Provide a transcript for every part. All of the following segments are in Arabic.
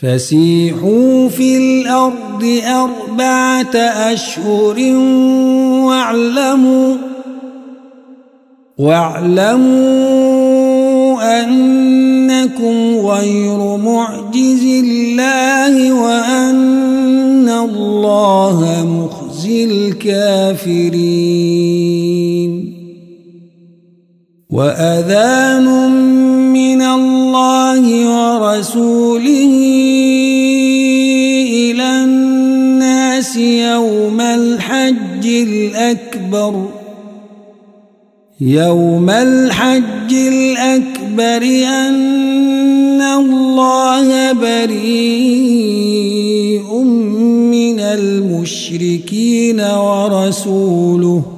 فسيحوا في الأرض أربعة أشهر واعلموا واعلموا أنكم غير معجز الله وأن الله مخزي الكافرين وأذان من الله ورسوله إلى الناس يوم الحج الأكبر. يوم الحج الأكبر أن الله بريء من المشركين ورسوله.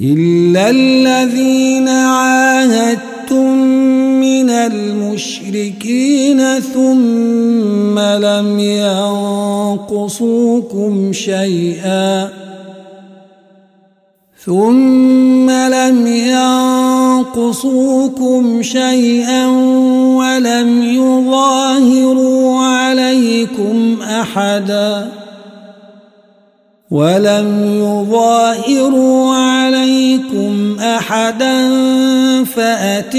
إلا الذين عاهدتم من المشركين ثم لم ينقصوكم شيئا ثم لم ينقصوكم شيئا ولم يظاهروا عليكم أحدا ولم يظاهروا عليكم أحدا فأتموا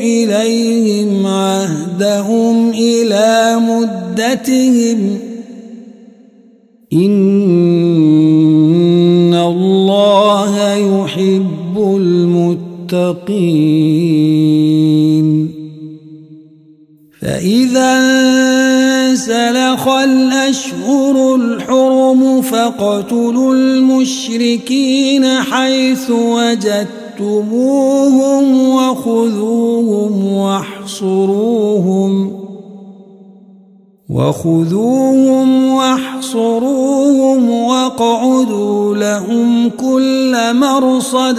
إليهم عهدهم إلى مدتهم. إن الله يحب المتقين. فإذا سلخ الأشهر الحرم فاقتلوا المشركين حيث وجدتموهم وخذوهم واحصروهم وخذوهم واحصروهم واقعدوا لهم كل مرصد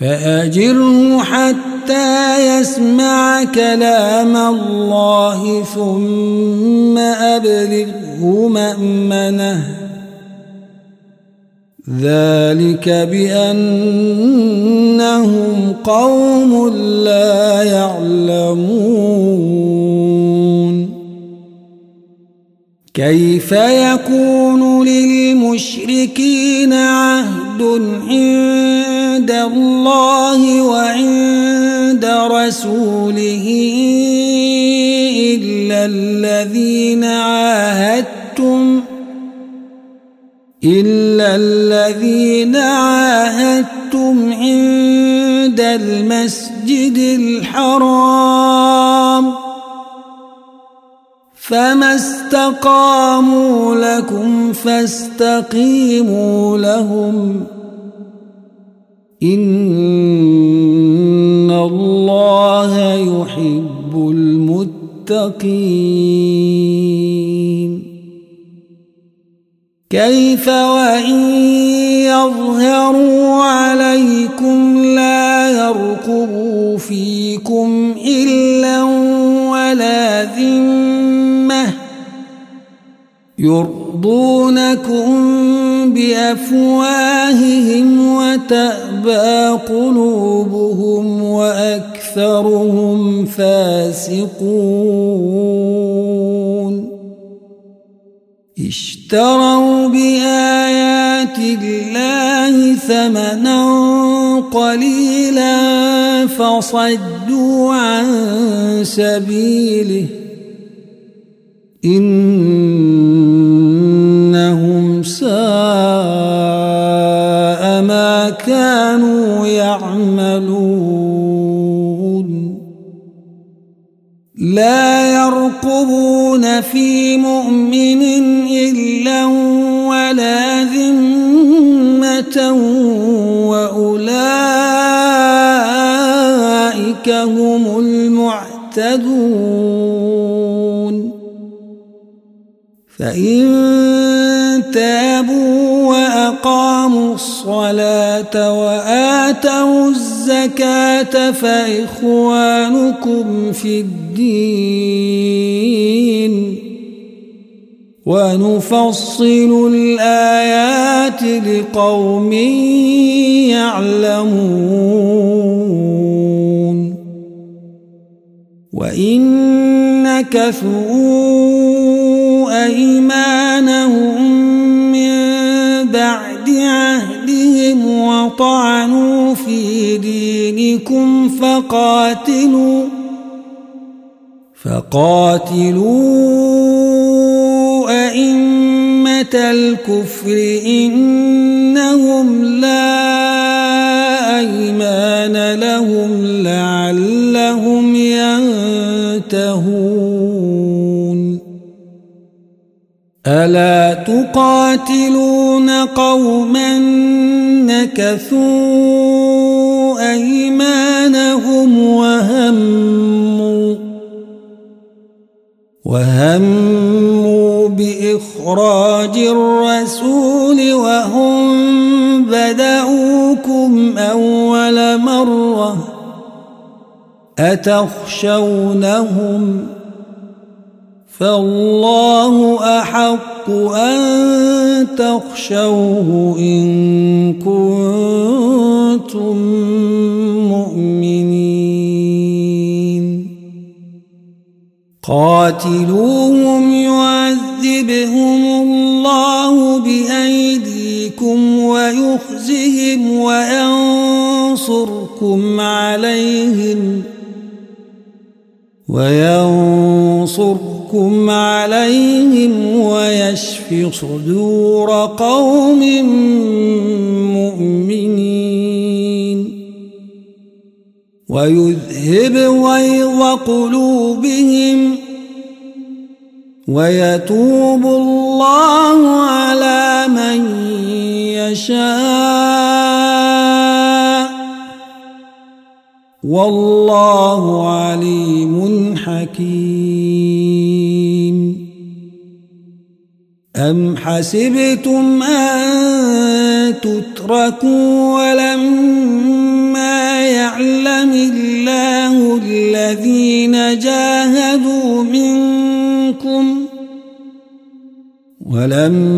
فأجره حتى يسمع كلام الله ثم أبلغه مأمنه. ذلك بأنهم قوم لا يعلمون. كيف يكون للمشركين عهد؟ عند الله وعند رسوله إلا الذين عاهدتم إلا الذين عاهدتم عند المسجد الحرام. فما استقاموا لكم فاستقيموا لهم إن الله يحب المتقين كيف وإن يظهروا عليكم لا يرقبوا فيكم إلا ولا ذمة يرضونكم بأفواههم وتأبى قلوبهم وأكثرهم فاسقون. اشتروا بآيات الله ثمنا قليلا فصدوا عن سبيله. إنهم لا يرقبون في مؤمن إلا ولا ذمة وأولئك هم المعتدون. فإن تابوا وأقاموا الصلاة وآتوا الزكاة فإخوانكم في الدين ونفصل الآيات لقوم يعلمون وإن نكثوا أيمانهم من بعد عهدهم وطعنوا في دينكم فقاتلوا فقاتلوا أئمة الكفر إنهم لا أيمان لهم لعلهم ينتهون. ألا تقاتلون قوما نكثوا أيمانهم وهموا وهموا بإخراج الرسول وهم بدأوكم أول مرة أتخشونهم فالله أحق أن تخشوه إن كنتم مؤمنين. قاتلوهم يعذبهم الله بأيديكم ويخزهم وينصركم عليهم وينصركم عليهم ويشف صدور قوم مؤمنين. ويذهب غيظ قلوبهم ويتوب الله على من يشاء. والله عليم حكيم. أم حسبتم أن تتركوا ولما يعلم الله الذين جاهدوا منكم ولما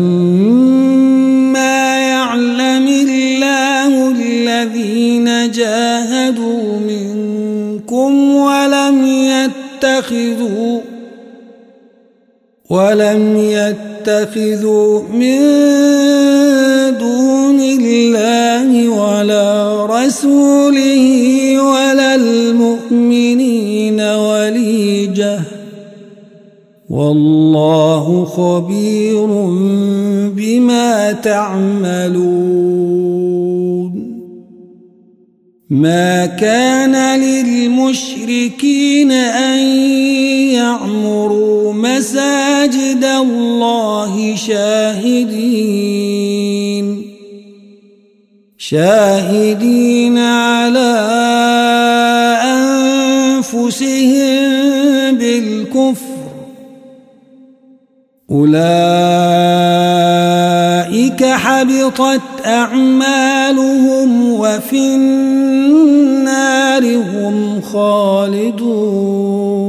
يعلم الله الذين جاهدوا منكم ولم يتخذوا ولم يتخذوا من دون الله ولا رسوله ولا المؤمنين وليجة والله خبير بما تعملون ما كان للمشركين أن يعمروا مساجد الله شاهدين. شاهدين على أنفسهم بالكفر. أولئك حبطت أعمالهم وفي النار خالدون.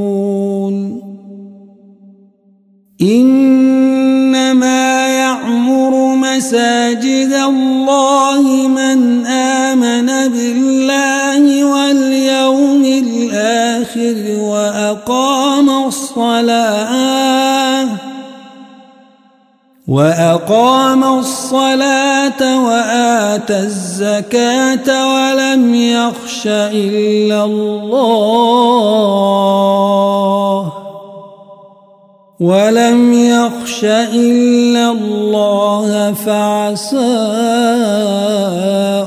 إنما يعمر مساجد الله من آمن بالله واليوم الآخر وأقام الصلاة وأقام الصلاة وآتى الزكاة ولم يخش إلا الله. ولم يخش إلا الله فعسى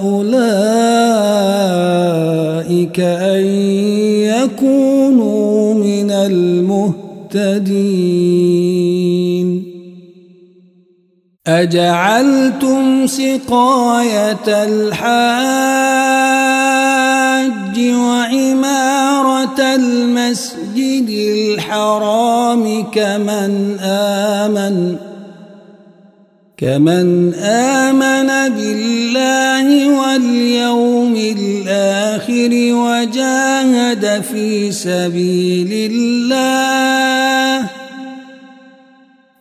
أولئك أن يكونوا من المهتدين. أجعلتم سقاية الحاج وعمارة المسجد الحرام كمن آمن كمن آمن بالله واليوم الآخر وجاهد في سبيل الله.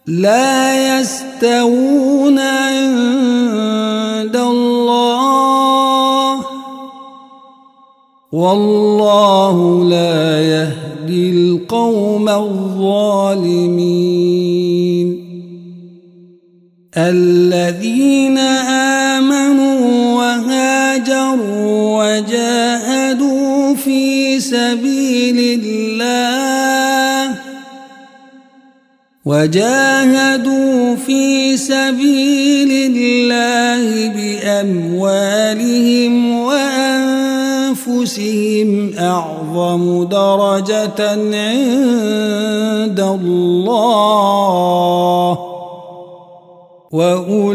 لا يستوون عند الله. والله لا يهدي القوم الظالمين. الذين آمنوا وهاجروا وجاهدوا في سبيل الله وجاهدوا في سبيل الله بأموالهم وأنفسهم أعظم درجة عند الله وأولئك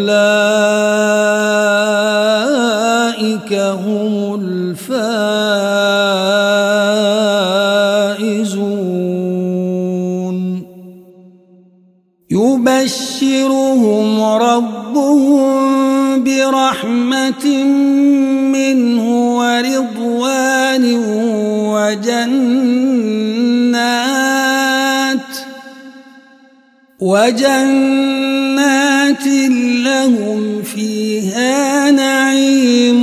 هم الفائزون يبشرهم ربهم برحمة منه ورضوان وجنات وجنات لهم فيها نعيم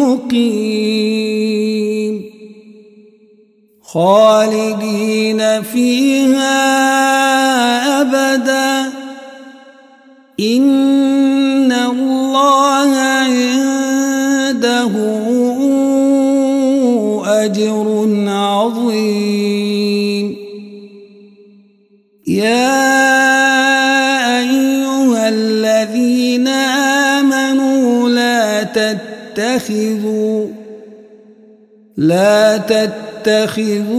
مقيم خالدين فيها أبدا. إن الله عنده أجر عظيم. يا أيها الذين آمنوا لا تتخذوا لا تتخذوا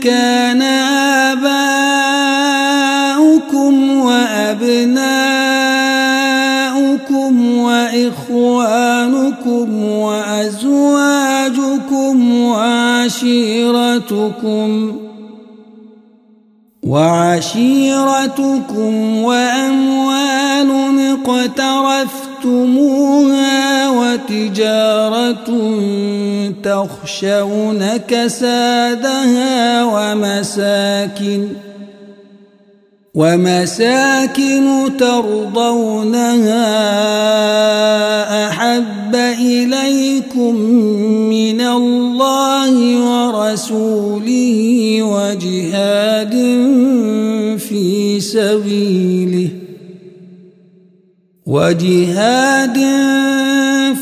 كان آباؤكم وأبناؤكم وإخوانكم وأزواجكم وعشيرتكم وعشيرتكم وأموال اقترفتموها وتجارة تخشون كسادها ومساكن ومساكن ترضونها أحب إليكم من الله ورسوله وجهاد في سبيله وجهاد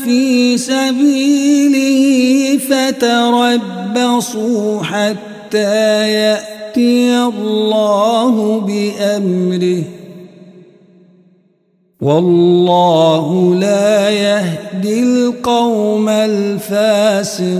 في سبيله فتربصوا حتى يأتي الله بأمره. والله لا يهدي القوم الفاسقين.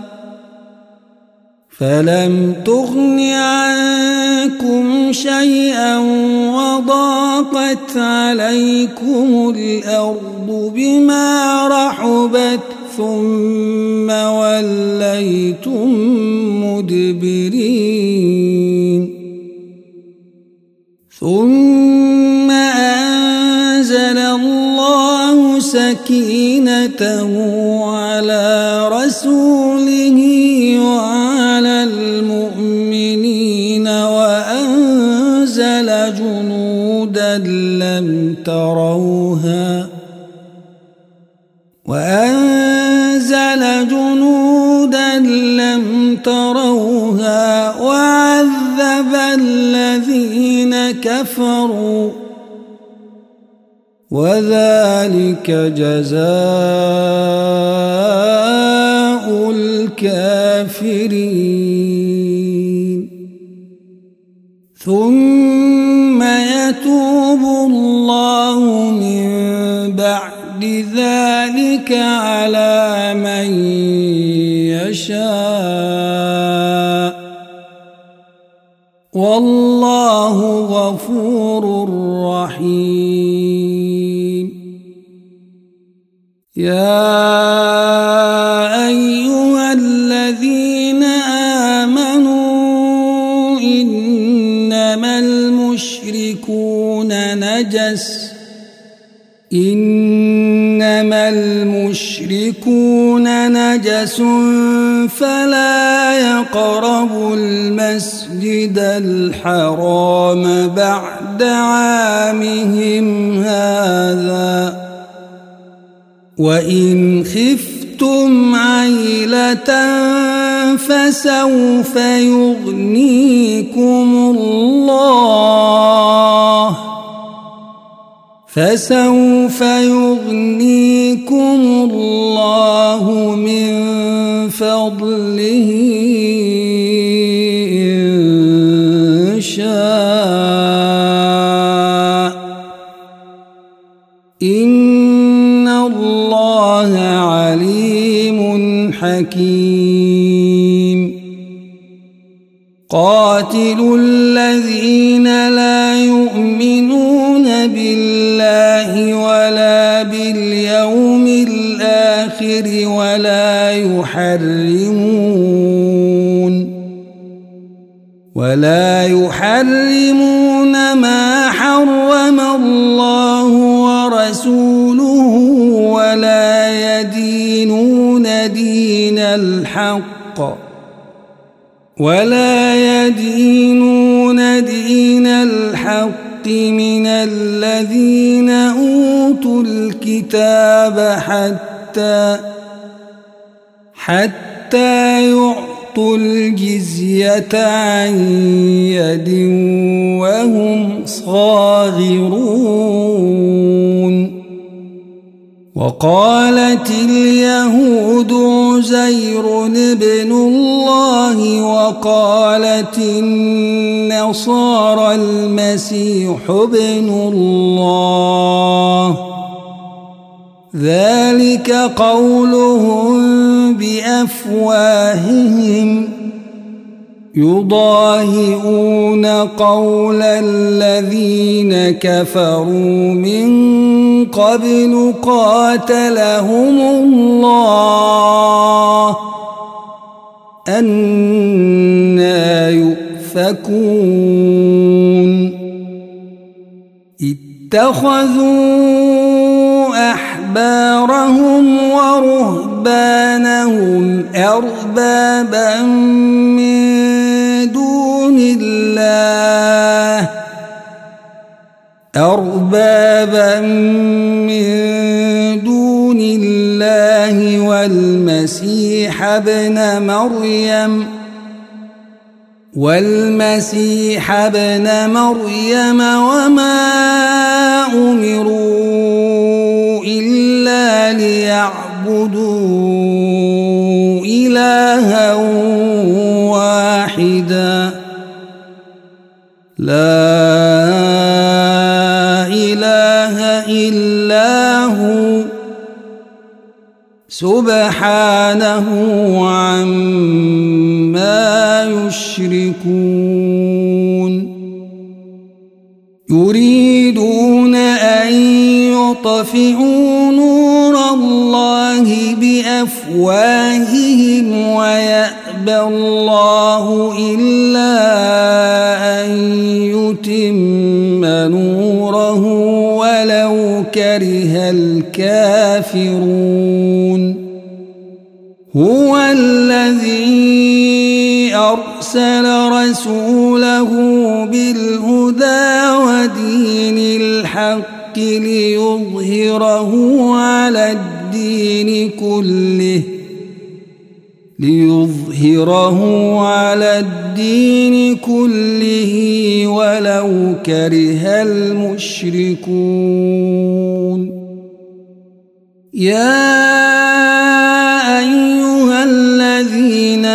فلم تغن عنكم شيئا وضاقت عليكم الأرض بما رحبت ثم وليتم مدبرين ثم أنزل الله سكينته على لم تروها وأنزل جنودا لم تروها وعذب الذين كفروا وذلك جزاء الكافرين ثم يتوب الله من بعد ذلك على من يشاء. والله غفور رحيم. يا نجس إنما المشركون نجس فلا يقربوا المسجد الحرام بعد عامهم هذا وإن خفتم عيلة فسوف يغنيكم الله فسوف يغنيكم الله من فضله إن شاء. إن الله عليم حكيم. قاتلوا الذين لا يؤمنون بالله الآخر ولا يحرمون. ولا يحرمون ما حرم الله ورسوله ولا يدينون دين الحق. ولا يدينون دين الحق من الذين أوتوا الكتاب حتى حتى يعطوا الجزية عن يد وهم صاغرون. وقالت اليهود عزير ابن الله وقالت النصارى المسيح ابن الله. ذلك قولهم بأفواههم يضاهئون قول الذين كفروا من قبل قاتلهم الله أنا يؤفكون اتخذوا أحبارهم ورهبانهم أربابا من دون الله. أربابا من دون الله والمسيح ابن مريم. والمسيح ابن مريم وما أمروا إلا ليعبدوا إلها واحدا. لا سبحانه عما يشركون. يريدون أن يطفئوا نور الله بأفواههم ويأبى الله إلا أن يتم نوره ولو كره الكافرون. هو الذي أرسل رسوله بالهدى ودين الحق ليظهره على الدين كله. ليظهره على الدين كله ولو كره المشركون. يا أيها الذين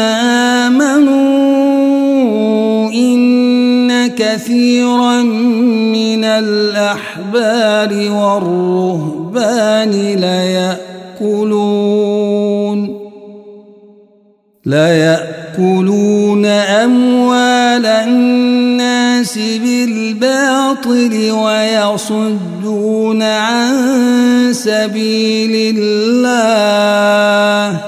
آمنوا إن كثيرا من الأحبار والرهبان ليأكلون ليأكلون أموال الناس بالباطل ويصدون عن سبيل الله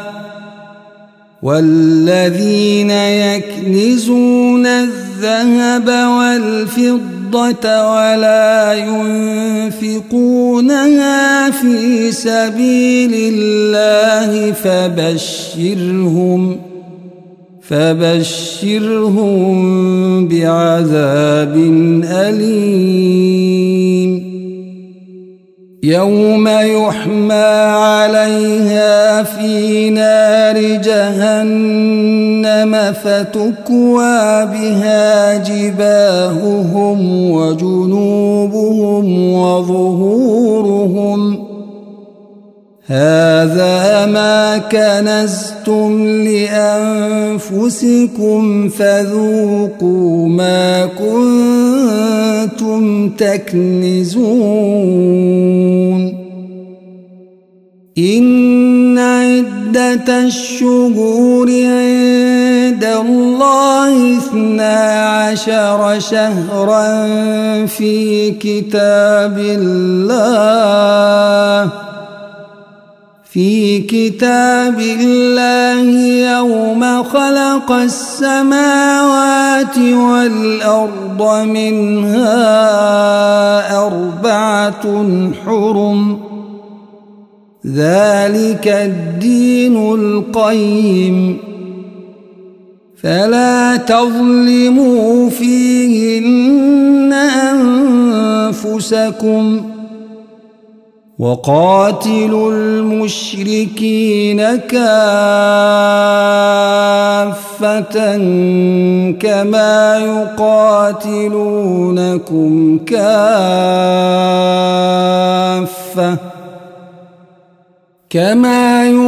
والذين يكنزون الذهب والفضة ولا ينفقونها في سبيل الله فبشرهم فبشرهم بعذاب أليم. يوم يحمى عليها في نار جهنم فتكوى بها جباههم وجنوبهم وظهورهم هذا ما كنزتم لأنفسكم فذوقوا ما كنتم تكنزون. إن عدة الشهور عند الله اثنا عشر شهرا في كتاب الله. في كتاب الله يوم خلق السماوات والأرض منها أربعة حرم. ذلك الدين القيم. فلا تظلموا فيهن أنفسكم. وقاتلوا المشركين كافة كما يقاتلونكم كافة كما يقاتلونكم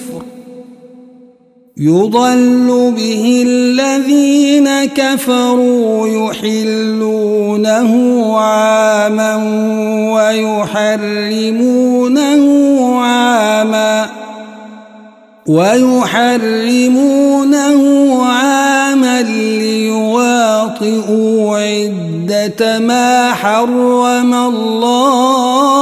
يضل به الذين كفروا يحلونه عاما ويحرمونه عاما ويحرمونه عاما ليواطئوا عدة ما حرم الله.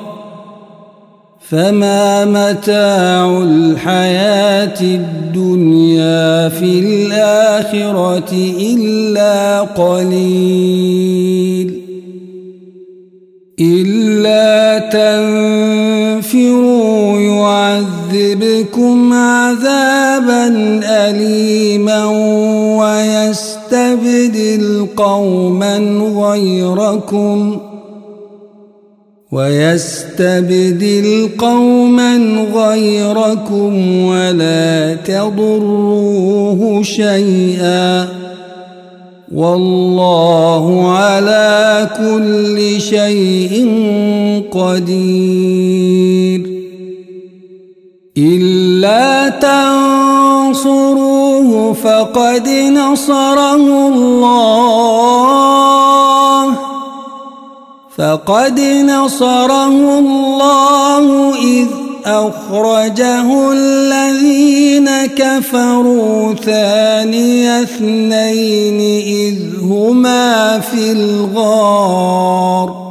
فما متاع الحياة الدنيا في الآخرة إلا قليل إلا تنفروا يعذبكم عذابا أليما ويستبدل قوما غيركم ۖ ويستبدل قوما غيركم ولا تضروه شيئا والله على كل شيء قدير إلا تنصروه فقد نصره الله فقد نصره الله إذ أخرجه الذين كفروا ثاني اثنين إذ هما في الغار.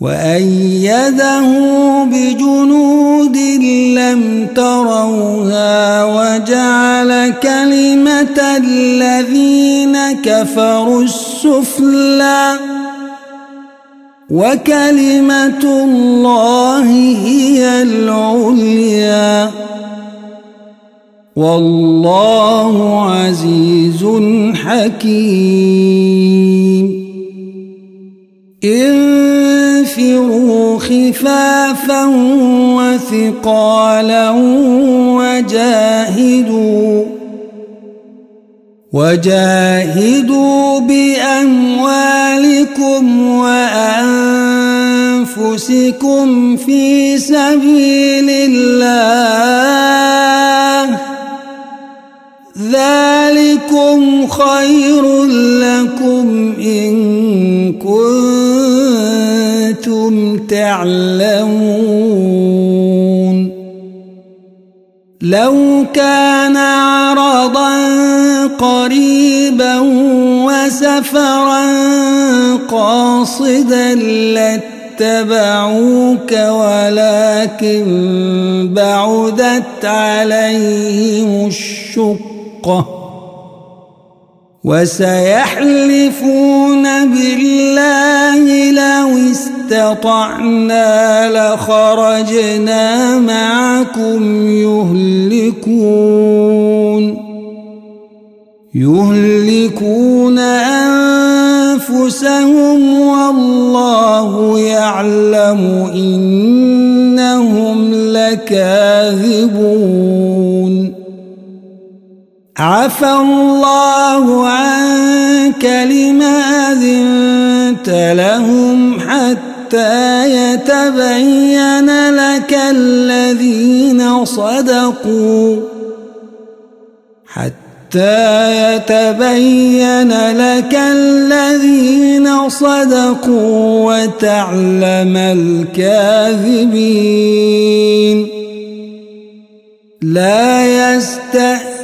وأيده بجنود لم تروها وجعل كلمة الذين كفروا السفلى وكلمة الله هي العليا والله عزيز حكيم انفروا خفافا وثقالا وجاهدوا وجاهدوا بأموالكم وأنفسكم في سبيل الله. ذلكم خير لكم إن كنتم تعلمون لو كان عرضا قريبا وسفرا قاصدا لاتبعوك ولكن بعدت عليهم الشقة وسيحلفون بالله لو استطعنا لخرجنا معكم يهلكون يهلكون أنفسهم والله يعلم إنهم لكاذبون عفى الله عنك لما أذنت لهم حتى يتبين لك الذين صدقوا. حتى يتبين لك الذين صدقوا وتعلم الكاذبين. لا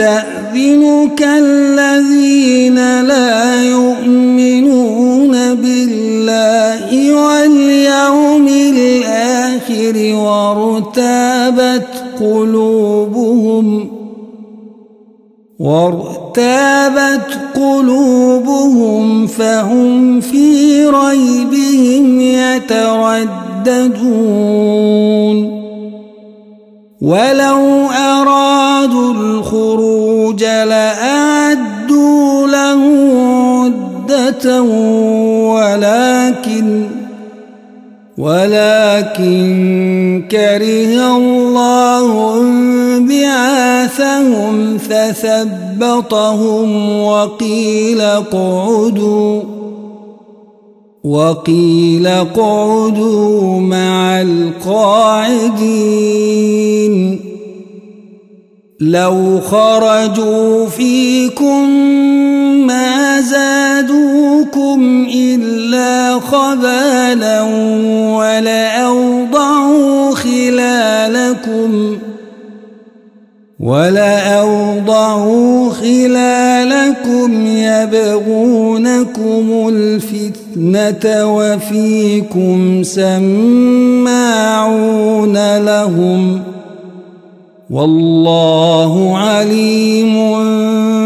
يستأذنك الذين لا يؤمنون بالله واليوم الآخر وارتابت قلوبهم وارتابت قلوبهم فهم في ريبهم يترددون ولو أرادوا الخروج لأعدوا له عدة ولكن ولكن كره الله بعاثهم فثبطهم وقيل اقعدوا وقيل اقعدوا مع القاعدين. لو خرجوا فيكم ما زادوكم إلا خبالا ولأوضعوا خلالكم ولأوضعوا خلالكم يبغونكم الفتنة وفيكم سماعون لهم ۖ والله عليم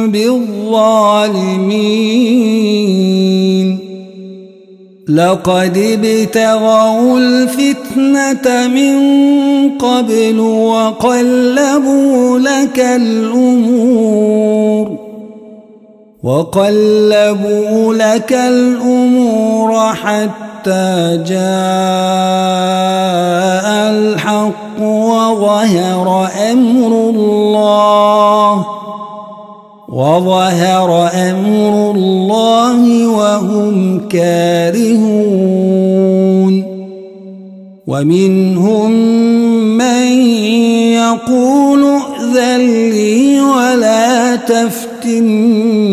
بالظالمين لقد ابتغوا الفتنة من قبل وقلبوا لك الأمور وقلبوا لك الأمور حتى جاء الحق وظهر أمر الله وظهر أمر الله وهم كارهون ومنهم من يقول ائذن لي ولا تفتني.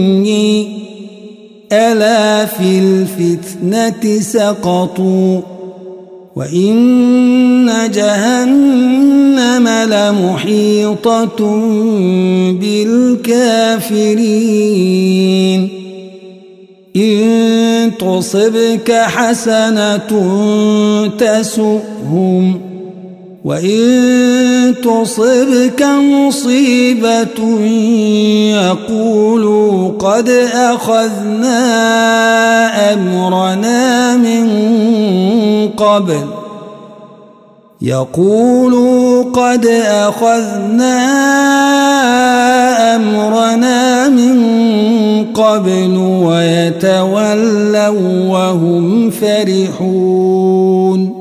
ألا في الفتنة سقطوا وإن جهنم لمحيطة بالكافرين إن تصبك حسنة تسؤهم وإن تصبك مصيبة يقولوا قد أخذنا أمرنا من قبل يقولوا قد أخذنا أمرنا من قبل ويتولوا وهم فرحون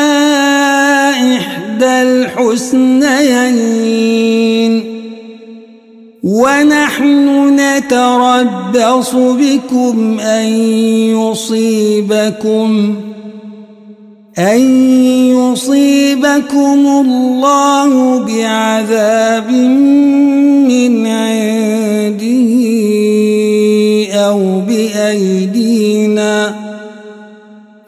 الحسنيين ونحن نتربص بكم أن يصيبكم أن يصيبكم الله بعذاب من عنده أو بأيدينا.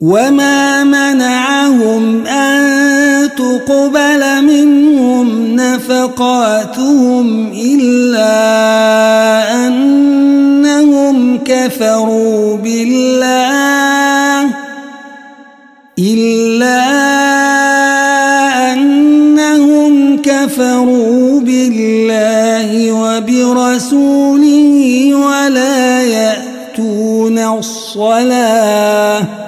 وما منعهم أن تقبل منهم نفقاتهم إلا أنهم كفروا بالله إلا أنهم كفروا بالله وبرسوله ولا يأتون الصلاة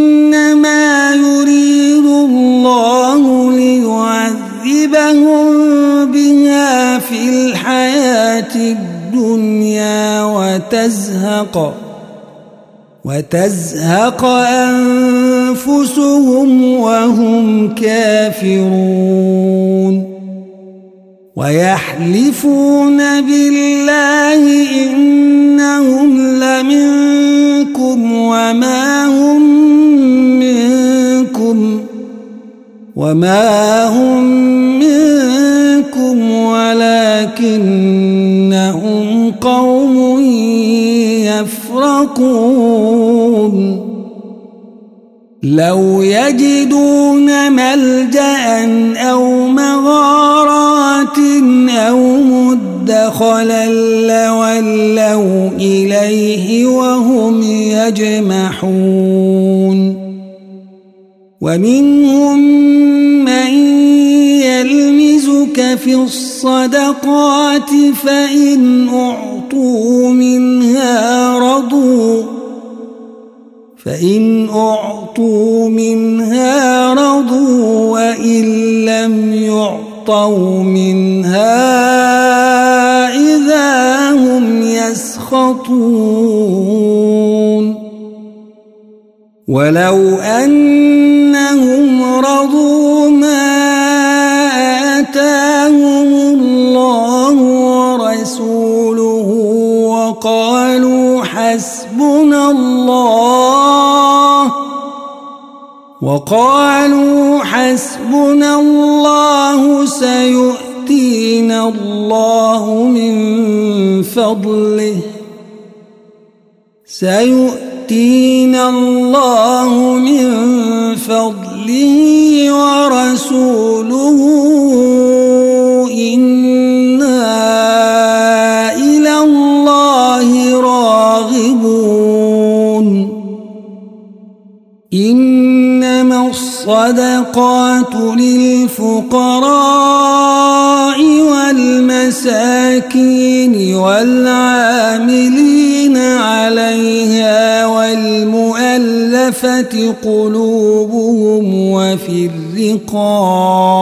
وتزهق وتزهق أنفسهم وهم كافرون. ويحلفون بالله إنهم لمنكم وما هم منكم وما هم منكم ولكنهم قوم يفرقون. لو يجدون ملجأ أو مغارات أو مدخلا لولوا إليه وهم يجمحون. ومنهم من يلمزك في الصدقات فإن أعطوا منها رضوا فإن أعطوا منها رضوا وإن لم يعطوا منها إذا هم يسخطون. ولو أنهم رضوا ما آتاهم الله ورسوله وقالوا حسبنا الله وقالوا حسبنا الله سيؤتينا الله من فضله سيؤتينا الله من فضله ورسوله إنا إلى الله راغبون إنما الصدقات للفقراء والمساكين والعاملين عليها والمؤلفة قلوبهم وفي الرقاب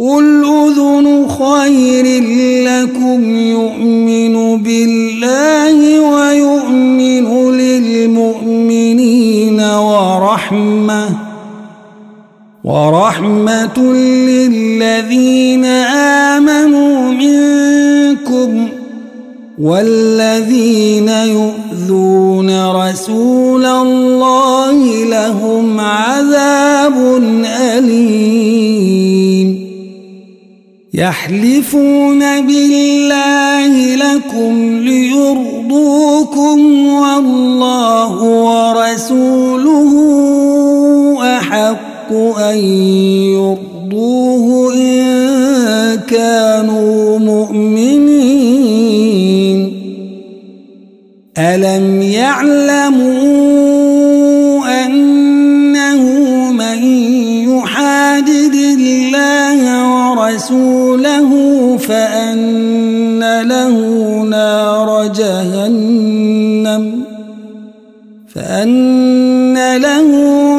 قل أذن خير لكم يؤمن بالله ويؤمن للمؤمنين ورحمة ورحمة للذين آمنوا منكم والذين يؤذون رسول الله لهم عذاب أليم يحلفون بالله لكم ليرضوكم والله ورسوله أحق أن يرضوه إن كانوا مؤمنين. ألم يعلموا ورسوله فأن له نار جهنم فأن له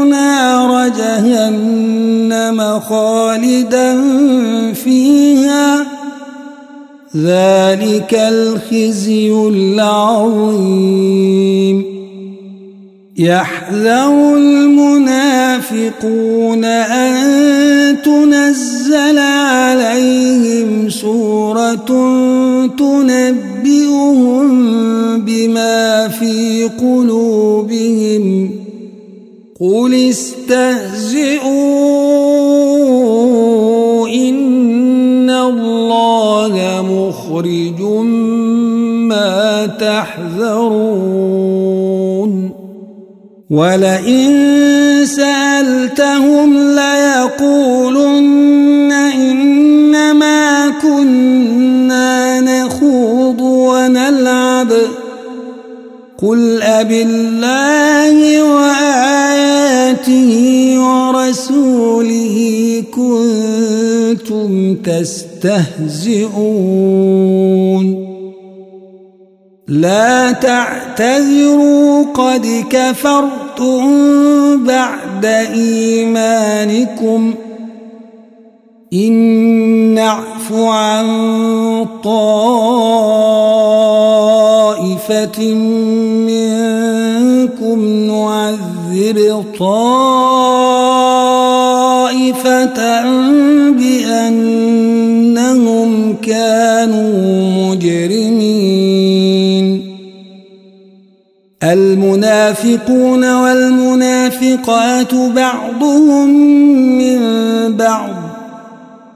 نار جهنم خالدا فيها ذلك الخزي العظيم يحذر المنافقون أن تنزل عليهم سورة تنبئهم بما في قلوبهم. قل استهزئوا إن الله مخرج ما تحذرون. ولئن سألتهم ليقولن قل أب الله وآياته ورسوله كنتم تستهزئون لا تعتذروا قد كفرتم بعد إيمانكم إن نعف عن طائفة منكم نعذب طائفة بأنهم كانوا مجرمين. المنافقون والمنافقات بعضهم من بعض.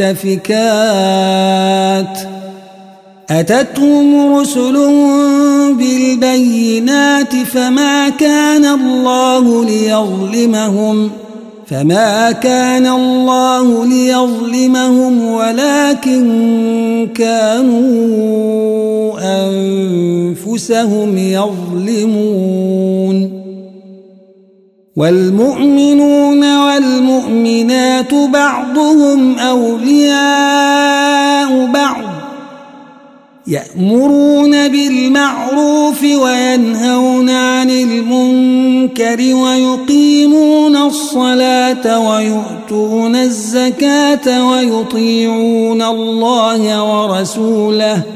والمؤتفكات أتتهم رسل بالبينات فما كان الله ليظلمهم ۖ فما كان الله ليظلمهم ولكن كانوا أنفسهم يظلمون والمؤمنون والمؤمنات بعضهم أولياء بعض يأمرون بالمعروف وينهون عن المنكر ويقيمون الصلاة ويؤتون الزكاة ويطيعون الله ورسوله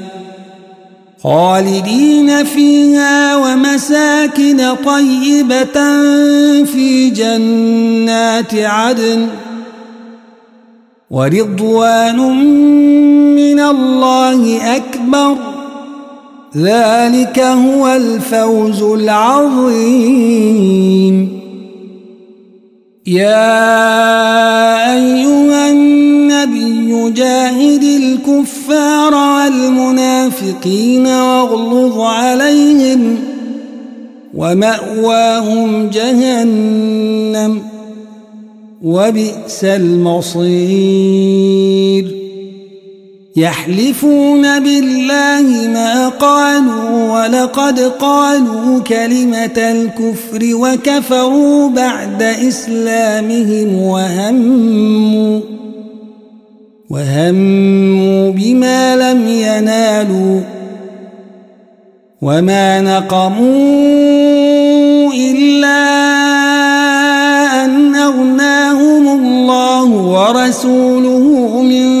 خالدين فيها ومساكن طيبة في جنات عدن ورضوان من الله أكبر. ذلك هو الفوز العظيم. يا أيها النبي جاهد الكفار والمنافقين واغلظ عليهم ومأواهم جهنم وبئس المصير. يحلفون بالله ما قالوا ولقد قالوا كلمة الكفر وكفروا بعد إسلامهم وهموا وهموا بما لم ينالوا وما نقموا إلا أن أغناهم الله ورسوله من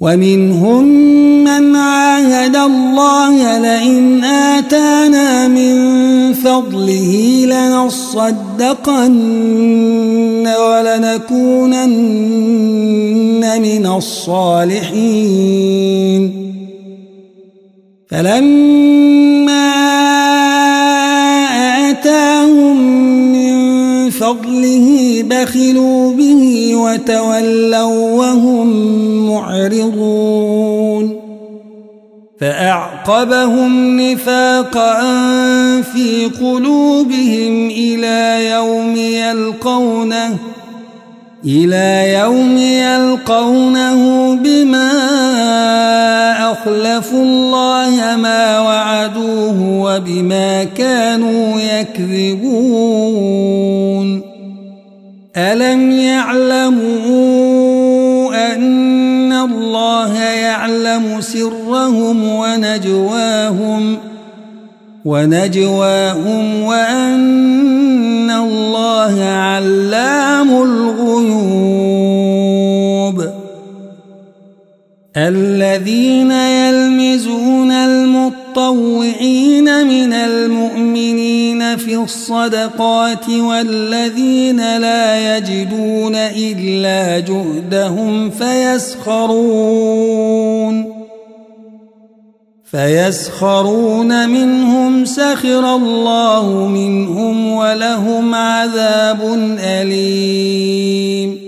ومنهم من عاهد الله لئن آتانا من فضله لنصدقن ولنكونن من الصالحين. فلما آتاهم من فضله بخلوا به وتولوا وهم معرضون. فأعقبهم نفاقا في قلوبهم إلى يوم يلقونه إلى يوم يلقونه بما أخلفوا الله ما وعدوه وبما كانوا يكذبون. ألم يعلموا أن الله يعلم سرهم ونجواهم ونجواهم وأن الله علام الغيوب الذين يلمزون المطوعين من المؤمنين في الصدقات والذين لا يجدون إلا جهدهم فيسخرون فيسخرون منهم سخر الله منهم ولهم عذاب أليم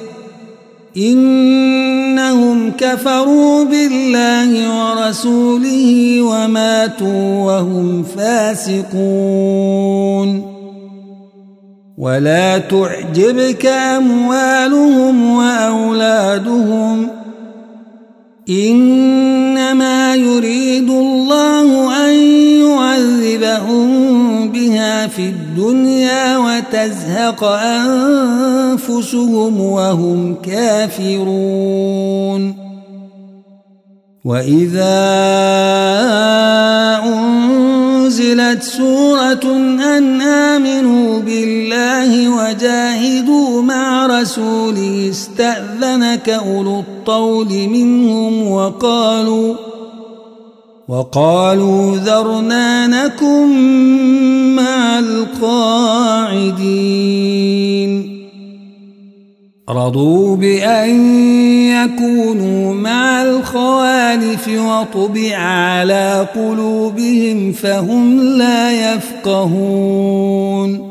إنهم كفروا بالله ورسوله وماتوا وهم فاسقون. ولا تعجبك أموالهم وأولادهم. إنما يريد الله أن يعذبهم بها في الدنيا وتزهق أنفسهم وهم كافرون. وإذا أنزلت سورة أن آمنوا بالله وجاهدوا مع رسوله استأذنك أولو الطول منهم وقالوا وقالوا ذرنا نكن مع القاعدين. رضوا بأن يكونوا مع الخوالف وطبع على قلوبهم فهم لا يفقهون.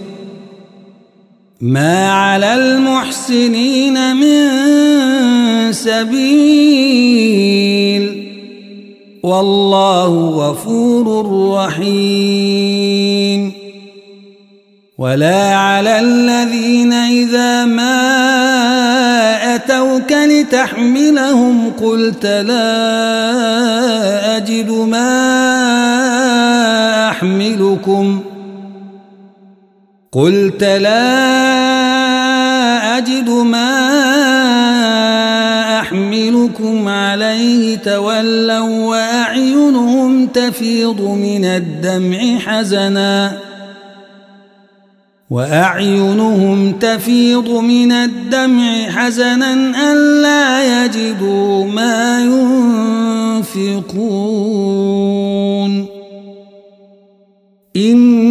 ما على المحسنين من سبيل والله غفور رحيم. ولا على الذين إذا ما أتوك لتحملهم قلت لا أجد ما أحملكم ۖ. قلت لا أجد ما أحملكم عليه تولوا وأعينهم تفيض من الدمع حزنا. وأعينهم تفيض من الدمع حزنا ألا يجدوا ما ينفقون. إنما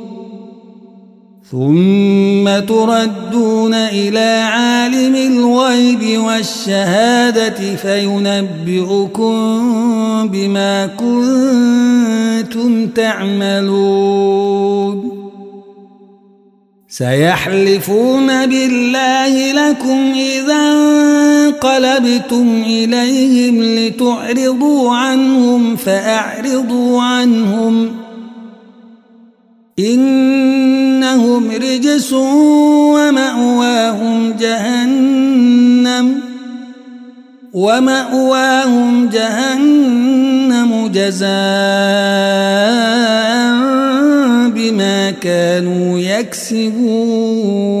ثم تردون إلى عالم الغيب والشهادة فينبئكم بما كنتم تعملون. سيحلفون بالله لكم إذا انقلبتم إليهم لتعرضوا عنهم فأعرضوا عنهم. إنهم رجس ومأواهم جهنم ومأواهم جهنم جزاء بما كانوا يكسبون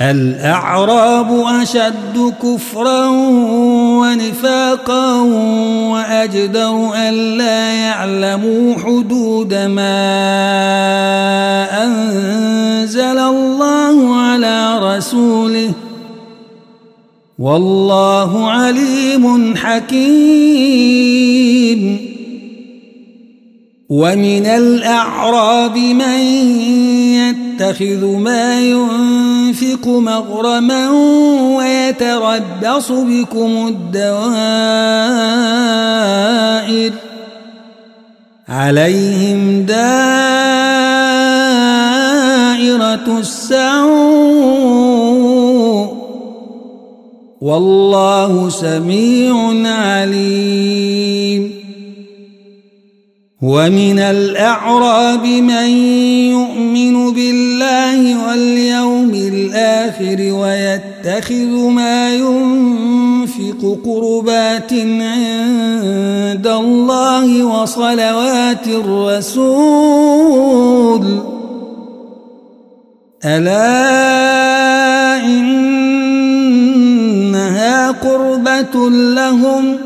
الأعراب أشد كفرا ونفاقا وأجدر ألا يعلموا حدود ما أنزل الله على رسوله. والله عليم حكيم. ومن الأعراب من يتخذ ما ينفق مغرما ويتربص بكم الدوائر عليهم دائرة السوء والله سميع عليم ومن الأعراب من يؤمن بالله واليوم الآخر ويتخذ ما ينفق قربات عند الله وصلوات الرسول. ألا إنها قربة لهم ۖ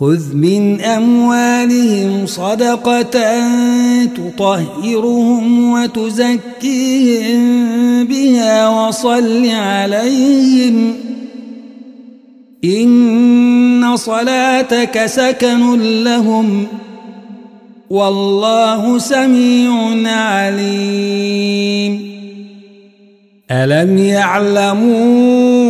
خذ من أموالهم صدقة تطهرهم وتزكيهم بها وصل عليهم. إن صلاتك سكن لهم. والله سميع عليم. ألم يعلموا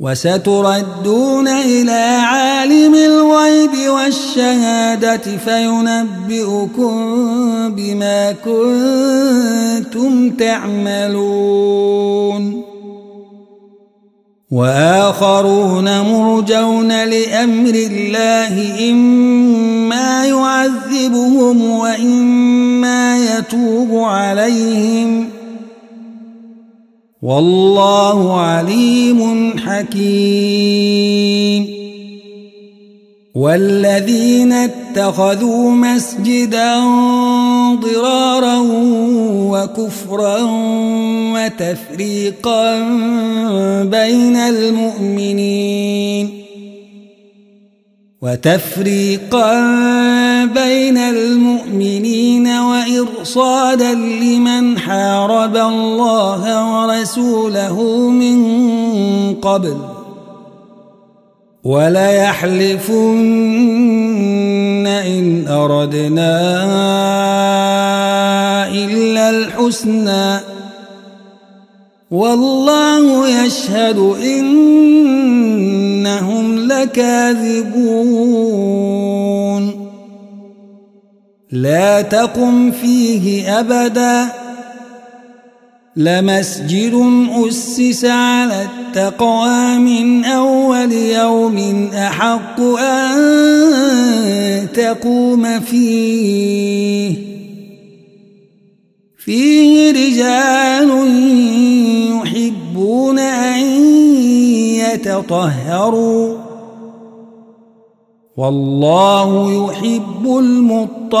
وستردون إلى عالم الغيب والشهادة فينبئكم بما كنتم تعملون. وآخرون مرجون لأمر الله إما يعذبهم وإما يتوب عليهم ۖ. والله عليم حكيم. والذين اتخذوا مسجدا ضرارا وكفرا وتفريقا بين المؤمنين وتفريقا بين المؤمنين وإرصادا لمن حارب الله ورسوله من قبل وليحلفن إن أردنا إلا الحسنى والله يشهد إنهم لكاذبون. لا تقم فيه أبدا. لمسجد أسس على التقوى من أول يوم أحق أن تقوم فيه. فيه رجال يحبون أن يتطهروا. والله يحب المطهرين.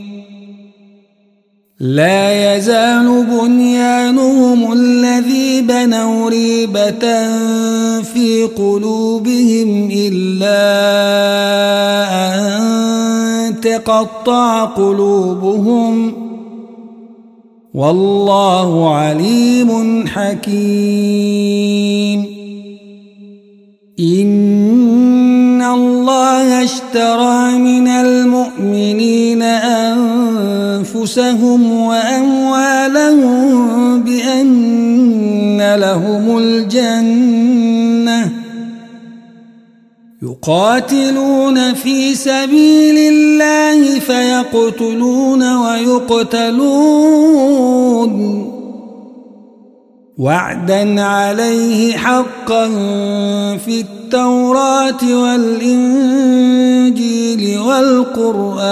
لا يزال بنيانهم الذي بنوا ريبة في قلوبهم إلا أن تقطع قلوبهم. والله عليم حكيم. إن الله اشترى من المؤمنين أنفسهم وأموالهم بأن لهم الجنة. يقاتلون في سبيل الله فيقتلون ويقتلون. وعدا عليه حقا في التوراة والإنجيل والقرآن.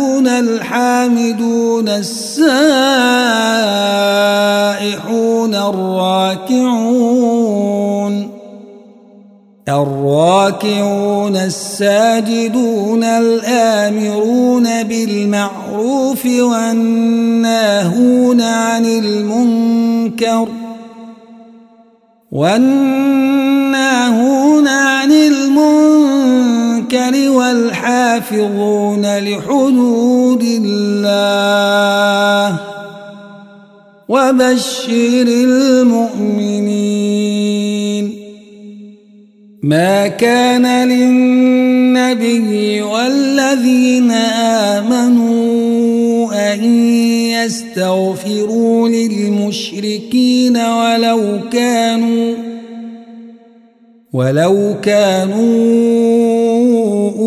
الحامدون السائحون الراكعون الراكعون الساجدون الآمرون بالمعروف والناهون عن المنكر والناهون المنكر والحافظون لحدود الله وبشر المؤمنين. ما كان للنبي والذين آمنوا أن يستغفروا للمشركين ولو كانوا ولو كانوا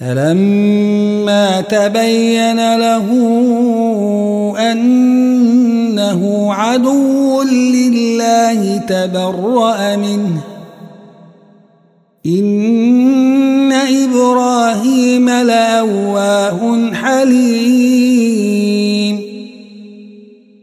فلما تبين له أنه عدو لله تبرأ منه إن إبراهيم لأواه حليم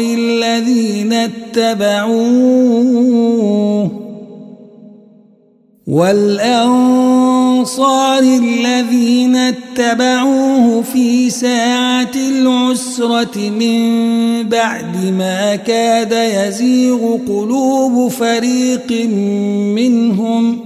الذين اتبعوه والأنصار الذين اتبعوه في ساعة العسرة من بعد ما كاد يزيغ قلوب فريق منهم ۖ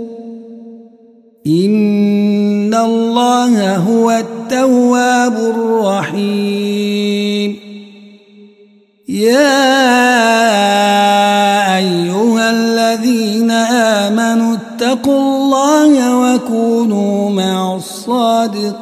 إن الله هو التواب الرحيم يا أيها الذين آمنوا اتقوا الله وكونوا مع الصادقين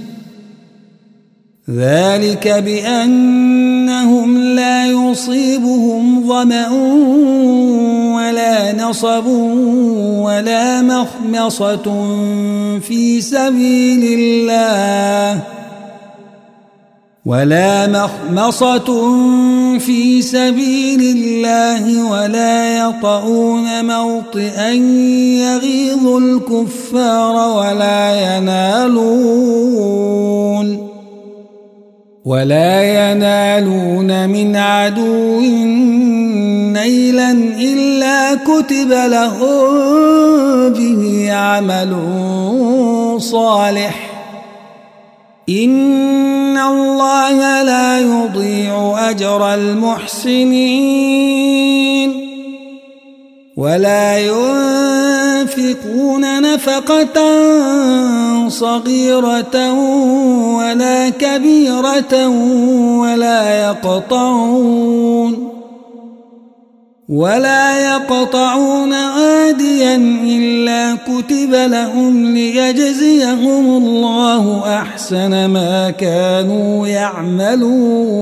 ذلك بأنهم لا يصيبهم ظمأ ولا نصب ولا مخمصة في سبيل الله ولا مخمصة في سبيل الله ولا يطؤون موطئا يغيظ الكفار ولا ينالون ولا ينالون من عدو نيلا إلا كتب لهم به عمل صالح. إن الله لا يضيع أجر المحسنين. ولا ينفقون نفقة صغيرة ولا كبيرة ولا يقطعون ولا يقطعون عاديا إلا كتب لهم ليجزيهم الله أحسن ما كانوا يعملون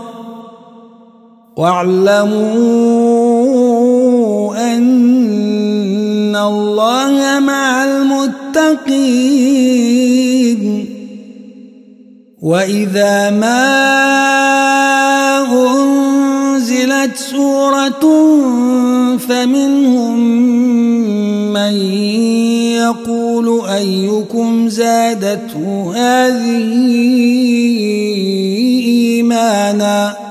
واعلموا أن الله مع المتقين. وإذا ما نزلت سورة فمنهم من يقول أيكم زادته هذه إيمانا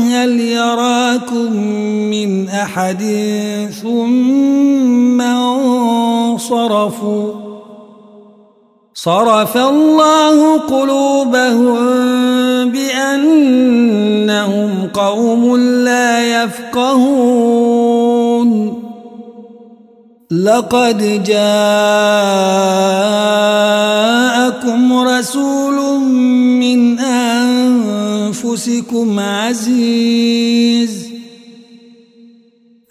هل يراكم من أحد ثم انصرفوا صرف الله قلوبهم بأنهم قوم لا يفقهون. لقد جاءكم رسول من أنفسكم عزيز.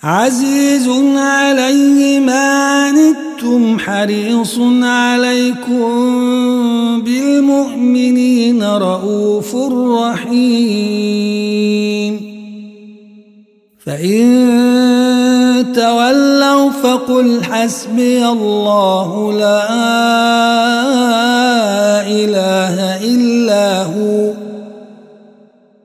عزيز عليه ما عنتم حريص عليكم بالمؤمنين رؤوف رحيم. فإن تولوا فقل حسبي الله لا إله إلا هو.